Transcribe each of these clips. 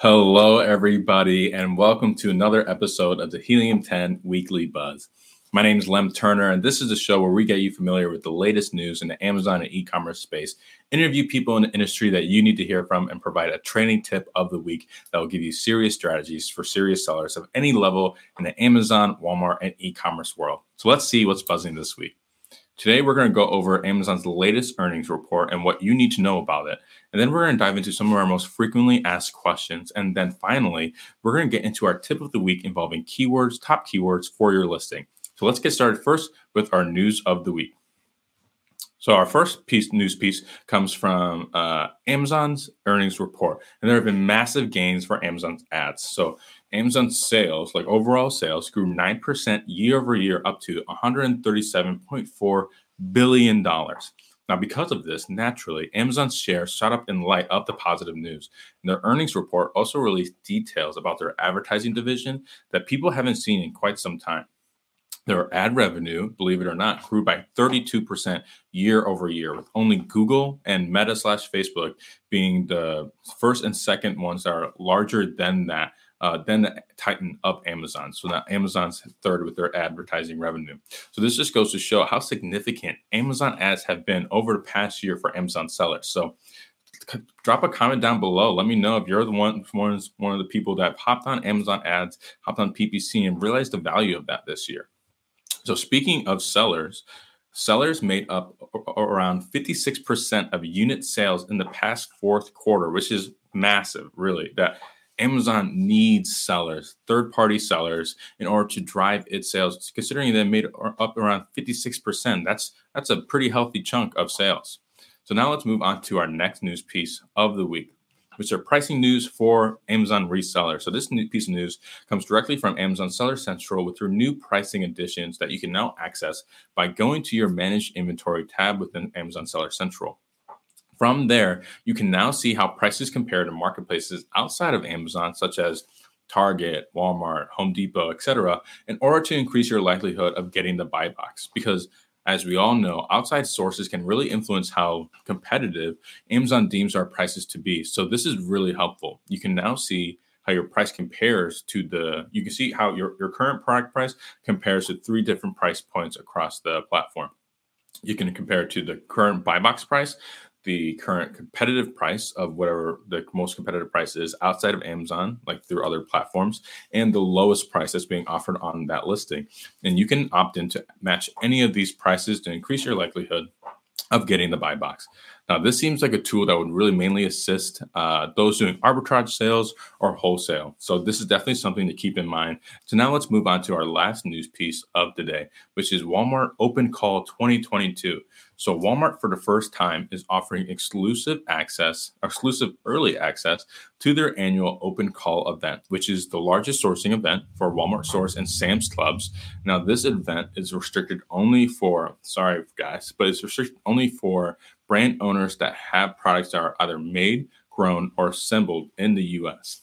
Hello, everybody, and welcome to another episode of the Helium 10 Weekly Buzz. My name is Lem Turner, and this is a show where we get you familiar with the latest news in the Amazon and e commerce space, interview people in the industry that you need to hear from, and provide a training tip of the week that will give you serious strategies for serious sellers of any level in the Amazon, Walmart, and e commerce world. So let's see what's buzzing this week. Today, we're going to go over Amazon's latest earnings report and what you need to know about it. And then we're going to dive into some of our most frequently asked questions. And then finally, we're going to get into our tip of the week involving keywords, top keywords for your listing. So let's get started first with our news of the week. So our first piece, news piece, comes from uh, Amazon's earnings report, and there have been massive gains for Amazon's ads. So Amazon's sales, like overall sales, grew 9% year over year up to $137.4 billion. Now, because of this, naturally, Amazon's share shot up in light of the positive news. And their earnings report also released details about their advertising division that people haven't seen in quite some time. Their ad revenue, believe it or not, grew by 32% year over year, with only Google and Meta slash Facebook being the first and second ones that are larger than that uh, then the titan of Amazon. So now Amazon's third with their advertising revenue. So this just goes to show how significant Amazon ads have been over the past year for Amazon sellers. So drop a comment down below. Let me know if you're the one one, one of the people that hopped on Amazon ads, hopped on PPC, and realized the value of that this year. So speaking of sellers, sellers made up around 56% of unit sales in the past fourth quarter, which is massive, really. That Amazon needs sellers, third party sellers, in order to drive its sales. Considering they made up around 56%, that's that's a pretty healthy chunk of sales. So now let's move on to our next news piece of the week, which are pricing news for Amazon resellers. So this piece of news comes directly from Amazon Seller Central with their new pricing additions that you can now access by going to your Managed Inventory tab within Amazon Seller Central. From there, you can now see how prices compare to marketplaces outside of Amazon, such as Target, Walmart, Home Depot, etc., in order to increase your likelihood of getting the buy box. Because as we all know, outside sources can really influence how competitive Amazon deems our prices to be. So this is really helpful. You can now see how your price compares to the you can see how your, your current product price compares to three different price points across the platform. You can compare it to the current buy box price, the current competitive price of whatever the most competitive price is outside of Amazon, like through other platforms, and the lowest price that's being offered on that listing. And you can opt in to match any of these prices to increase your likelihood of getting the buy box. Now, this seems like a tool that would really mainly assist uh, those doing arbitrage sales or wholesale. So, this is definitely something to keep in mind. So, now let's move on to our last news piece of the day, which is Walmart Open Call 2022. So, Walmart for the first time is offering exclusive access, exclusive early access to their annual Open Call event, which is the largest sourcing event for Walmart Source and Sam's Clubs. Now, this event is restricted only for, sorry guys, but it's restricted only for brand owners that have products that are either made, grown, or assembled in the US.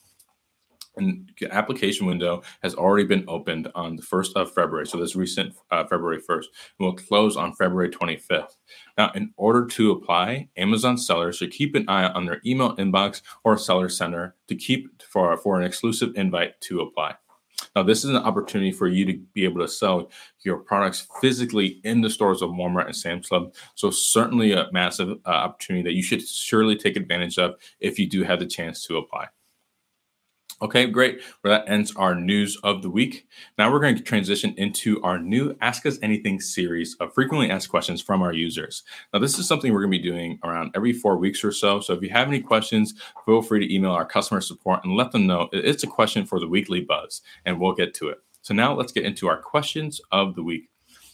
And the application window has already been opened on the 1st of February. So this recent uh, February 1st and will close on February 25th. Now, in order to apply, Amazon sellers should keep an eye on their email inbox or seller center to keep for, for an exclusive invite to apply. Now, this is an opportunity for you to be able to sell your products physically in the stores of Walmart and Sam's Club. So, certainly a massive uh, opportunity that you should surely take advantage of if you do have the chance to apply. Okay, great. Well, that ends our news of the week. Now we're going to transition into our new Ask Us Anything series of frequently asked questions from our users. Now, this is something we're going to be doing around every four weeks or so. So if you have any questions, feel free to email our customer support and let them know it's a question for the weekly buzz, and we'll get to it. So now let's get into our questions of the week.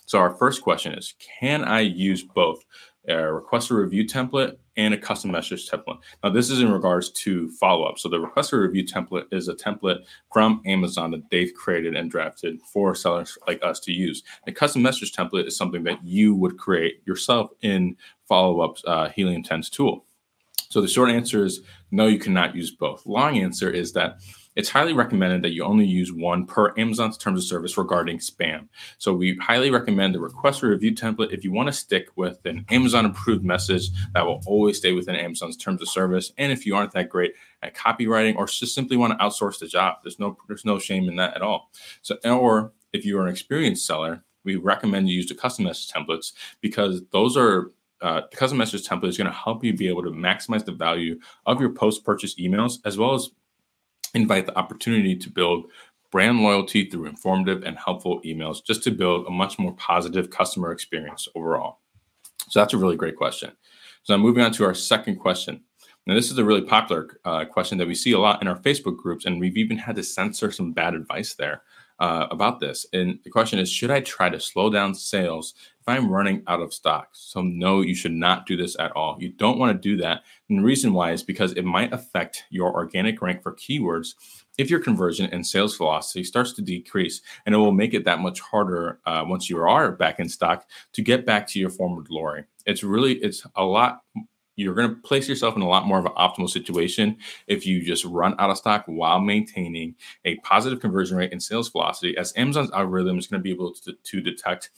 So our first question is Can I use both a request a review template and a custom message template. Now, this is in regards to follow up. So, the request a review template is a template from Amazon that they've created and drafted for sellers like us to use. The custom message template is something that you would create yourself in follow up uh, Helium 10's tool. So, the short answer is no, you cannot use both. Long answer is that it's highly recommended that you only use one per Amazon's terms of service regarding spam. So we highly recommend the request for review template if you want to stick with an Amazon approved message that will always stay within Amazon's terms of service. And if you aren't that great at copywriting or just simply want to outsource the job, there's no there's no shame in that at all. So or if you are an experienced seller, we recommend you use the custom message templates because those are uh, the custom message template is going to help you be able to maximize the value of your post purchase emails as well as invite the opportunity to build brand loyalty through informative and helpful emails just to build a much more positive customer experience overall. So that's a really great question. So now moving on to our second question. Now, this is a really popular uh, question that we see a lot in our Facebook groups, and we've even had to censor some bad advice there uh, about this. And the question is Should I try to slow down sales if I'm running out of stock? So, no, you should not do this at all. You don't want to do that. And the reason why is because it might affect your organic rank for keywords if your conversion and sales velocity starts to decrease. And it will make it that much harder uh, once you are back in stock to get back to your former glory. It's really, it's a lot you're going to place yourself in a lot more of an optimal situation if you just run out of stock while maintaining a positive conversion rate and sales velocity, as Amazon's algorithm is going to be able to, to detect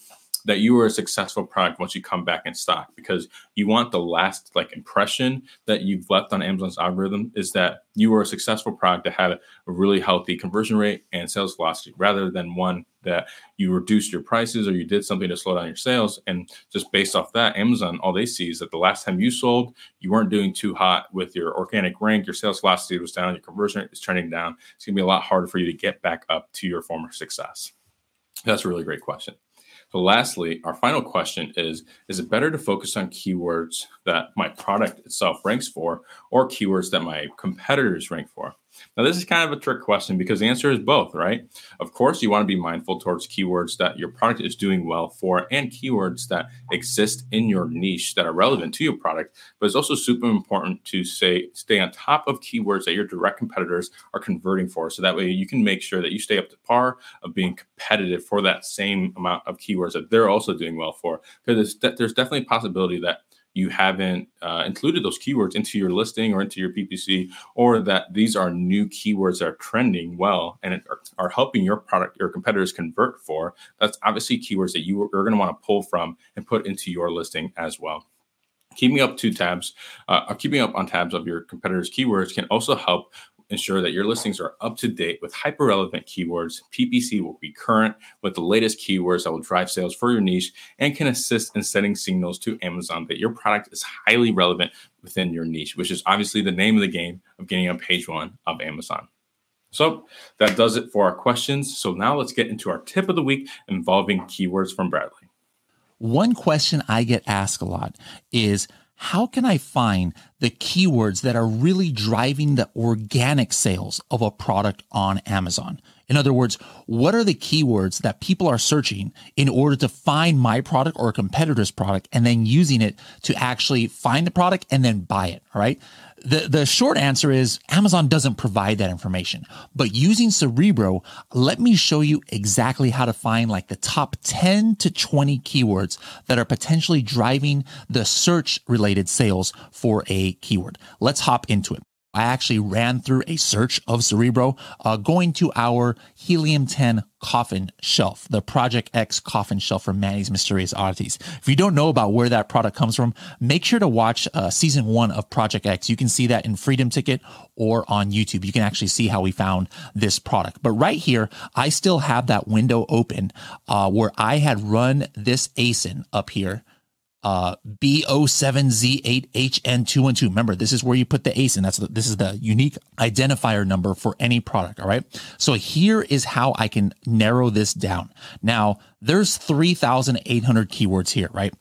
that you are a successful product once you come back in stock because you want the last like impression that you've left on Amazon's algorithm is that you are a successful product that had a really healthy conversion rate and sales velocity rather than one that you reduced your prices or you did something to slow down your sales. And just based off that Amazon all they see is that the last time you sold you weren't doing too hot with your organic rank. Your sales velocity was down your conversion is trending down. It's going to be a lot harder for you to get back up to your former success. That's a really great question so lastly, our final question is, is it better to focus on keywords that my product itself ranks for or keywords that my competitors rank for? Now, this is kind of a trick question because the answer is both, right? Of course, you want to be mindful towards keywords that your product is doing well for and keywords that exist in your niche that are relevant to your product. But it's also super important to say stay on top of keywords that your direct competitors are converting for. So that way you can make sure that you stay up to par of being competitive for that same amount of keywords that they're also doing well for. Because there's there's definitely a possibility that you haven't uh, included those keywords into your listing or into your PPC, or that these are new keywords that are trending well and are, are helping your product, your competitors convert for, that's obviously keywords that you are going to want to pull from and put into your listing as well. Keeping up two tabs, uh, keeping up on tabs of your competitors' keywords can also help ensure that your listings are up to date with hyper relevant keywords. PPC will be current with the latest keywords that will drive sales for your niche and can assist in setting signals to Amazon that your product is highly relevant within your niche, which is obviously the name of the game of getting on page one of Amazon. So that does it for our questions. So now let's get into our tip of the week involving keywords from Bradley. One question I get asked a lot is how can I find the keywords that are really driving the organic sales of a product on Amazon? In other words, what are the keywords that people are searching in order to find my product or a competitor's product and then using it to actually find the product and then buy it? All right. The, the short answer is Amazon doesn't provide that information. But using Cerebro, let me show you exactly how to find like the top 10 to 20 keywords that are potentially driving the search related sales for a keyword. Let's hop into it. I actually ran through a search of Cerebro, uh, going to our Helium 10 coffin shelf, the Project X coffin shelf for Manny's Mysterious Oddities. If you don't know about where that product comes from, make sure to watch uh, season one of Project X. You can see that in Freedom Ticket or on YouTube. You can actually see how we found this product. But right here, I still have that window open uh, where I had run this ASIN up here uh, B07Z8HN212. Remember, this is where you put the ASIN. That's the, this is the unique identifier number for any product. All right. So here is how I can narrow this down. Now there's 3,800 keywords here, right?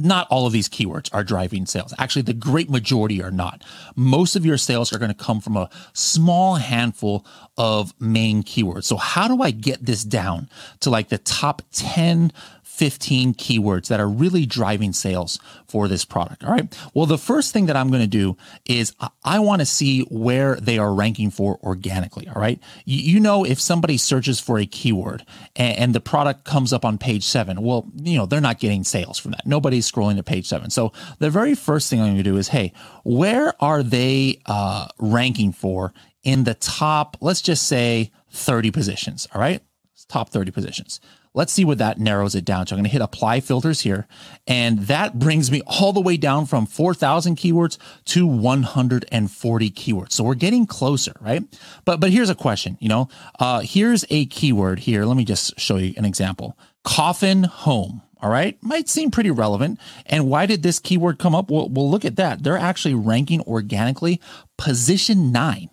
Not all of these keywords are driving sales. Actually, the great majority are not. Most of your sales are going to come from a small handful of main keywords. So how do I get this down to like the top 10 15 keywords that are really driving sales for this product. All right. Well, the first thing that I'm going to do is I want to see where they are ranking for organically. All right. You, know, if somebody searches for a keyword and, and, the product comes up on page seven, well, you know, they're not getting sales from that. Nobody's scrolling to page seven. So the very first thing I'm going to do is, hey, where are they uh, ranking for in the top, let's just say 30 positions. All right. Top 30 positions. Let's see what that narrows it down to. I'm going to hit apply filters here. And that brings me all the way down from 4,000 keywords to 140 keywords. So we're getting closer, right? But, but here's a question, you know, uh, here's a keyword here. Let me just show you an example. Coffin home. All right. Might seem pretty relevant. And why did this keyword come up? Well, well, look at that. They're actually ranking organically position nine,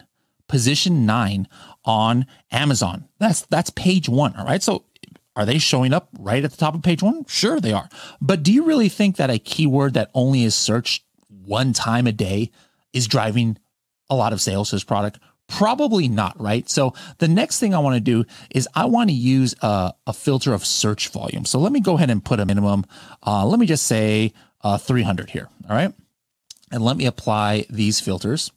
position nine on Amazon. That's, that's page one. All right. So are they showing up right at the top of page one? Sure, they are. But do you really think that a keyword that only is searched one time a day is driving a lot of sales to this product? Probably not, right? So the next thing I want to do is I want to use a, a, filter of search volume. So let me go ahead and put a minimum. Uh, let me just say uh, 300 here. All right. And let me apply these filters.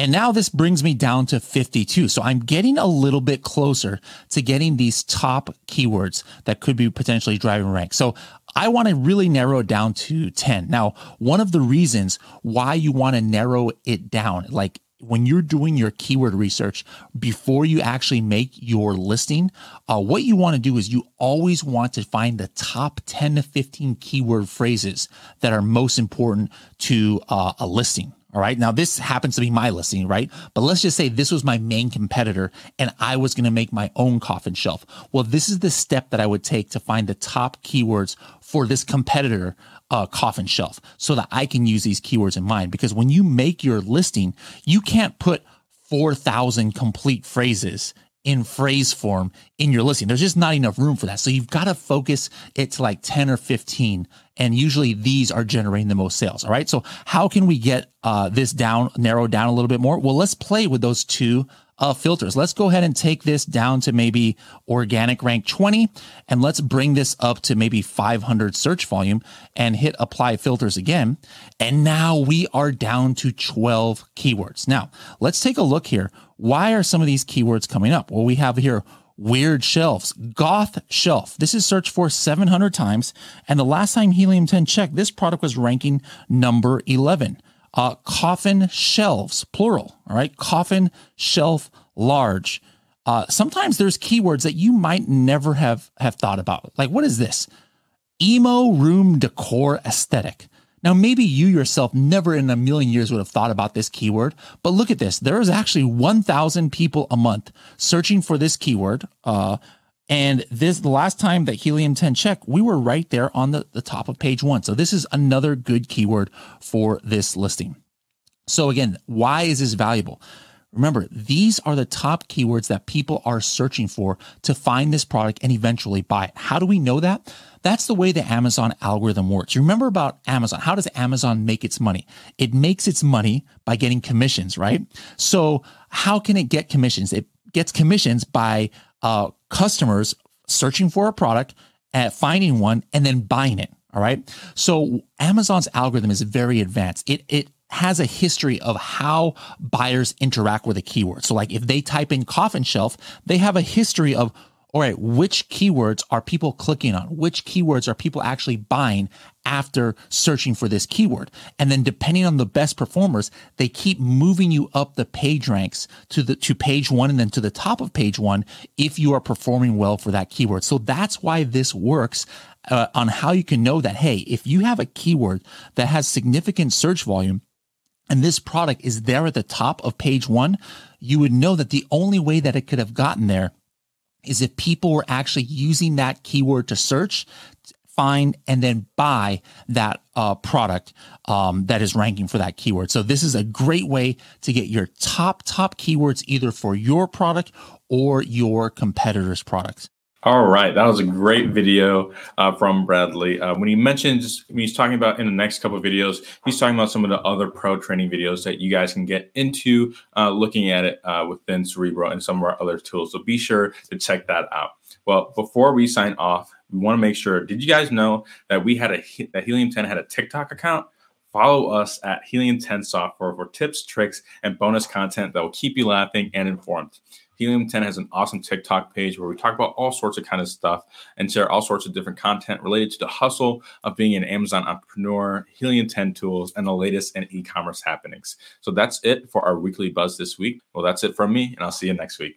And now this brings me down to 52. So I'm getting a little bit closer to getting these top keywords that could be potentially driving rank. So I want to really narrow it down to 10. Now, one of the reasons why you want to narrow it down, like when you're doing your keyword research before you actually make your listing, uh, what you want to do is you always want to find the top 10 to 15 keyword phrases that are most important to uh, a listing. All right. Now, this happens to be my listing, right? But let's just say this was my main competitor and I was going to make my own coffin shelf. Well, this is the step that I would take to find the top keywords for this competitor uh, coffin shelf so that I can use these keywords in mind. Because when you make your listing, you can't put 4,000 complete phrases in phrase form in your listing. There's just not enough room for that. So you've got to focus it to like 10 or 15 and usually these are generating the most sales. All right. So how can we get uh, this down, narrowed down a little bit more? Well, let's play with those two filters. Let's go ahead and take this down to maybe organic rank 20 and let's bring this up to maybe 500 search volume and hit apply filters again. And now we are down to 12 keywords. Now let's take a look here. Why are some of these keywords coming up? Well, we have here weird shelves, goth shelf. This is searched for 700 times. And the last time Helium 10 checked, this product was ranking number 11. Uh, coffin shelves, plural. All right. Coffin shelf large. Uh, sometimes there's keywords that you might never have, have thought about. Like, what is this? Emo room decor aesthetic. Now, maybe you yourself never in a million years would have thought about this keyword, but look at this. There is actually 1,000 people a month searching for this keyword. Uh, and this, the last time that Helium 10 checked, we were right there on the, the top of page one. So this is another good keyword for this listing. So again, why is this valuable? Remember, these are the top keywords that people are searching for to find this product and eventually buy it. How do we know that? That's the way the Amazon algorithm works. You remember about Amazon. How does Amazon make its money? It makes its money by getting commissions, right? So how can it get commissions? It gets commissions by uh, customers searching for a product, uh, finding one, and then buying it. All right. So Amazon's algorithm is very advanced. It it has a history of how buyers interact with a keyword. So like if they type in coffin shelf, they have a history of all right, which keywords are people clicking on? Which keywords are people actually buying after searching for this keyword? And then depending on the best performers, they keep moving you up the page ranks to the to page 1 and then to the top of page 1 if you are performing well for that keyword. So that's why this works uh, on how you can know that hey, if you have a keyword that has significant search volume, and this product is there at the top of page one, you would know that the only way that it could have gotten there is if people were actually using that keyword to search, find, and then buy that uh, product um, that is ranking for that keyword. So this is a great way to get your top, top keywords either for your product or your competitor's products. All right, that was a great video uh, from Bradley. Uh, when he mentions, when he's talking about in the next couple videos, he's talking about some of the other pro training videos that you guys can get into uh, looking at it uh, within Cerebro and some of our other tools. So be sure to check that out. Well, before we sign off, we want to make sure. Did you guys know that we had a that Helium 10 had a TikTok account? Follow us at Helium 10 Software for tips, tricks, and bonus content that will keep you laughing and informed. Helium 10 has an awesome TikTok page where we talk about all sorts of kind of stuff and share all sorts of different content related to the hustle of being an Amazon entrepreneur, Helium 10 tools, and the latest in e commerce happenings. So that's it for our weekly buzz this week. Well, that's it from me, and I'll see you next week.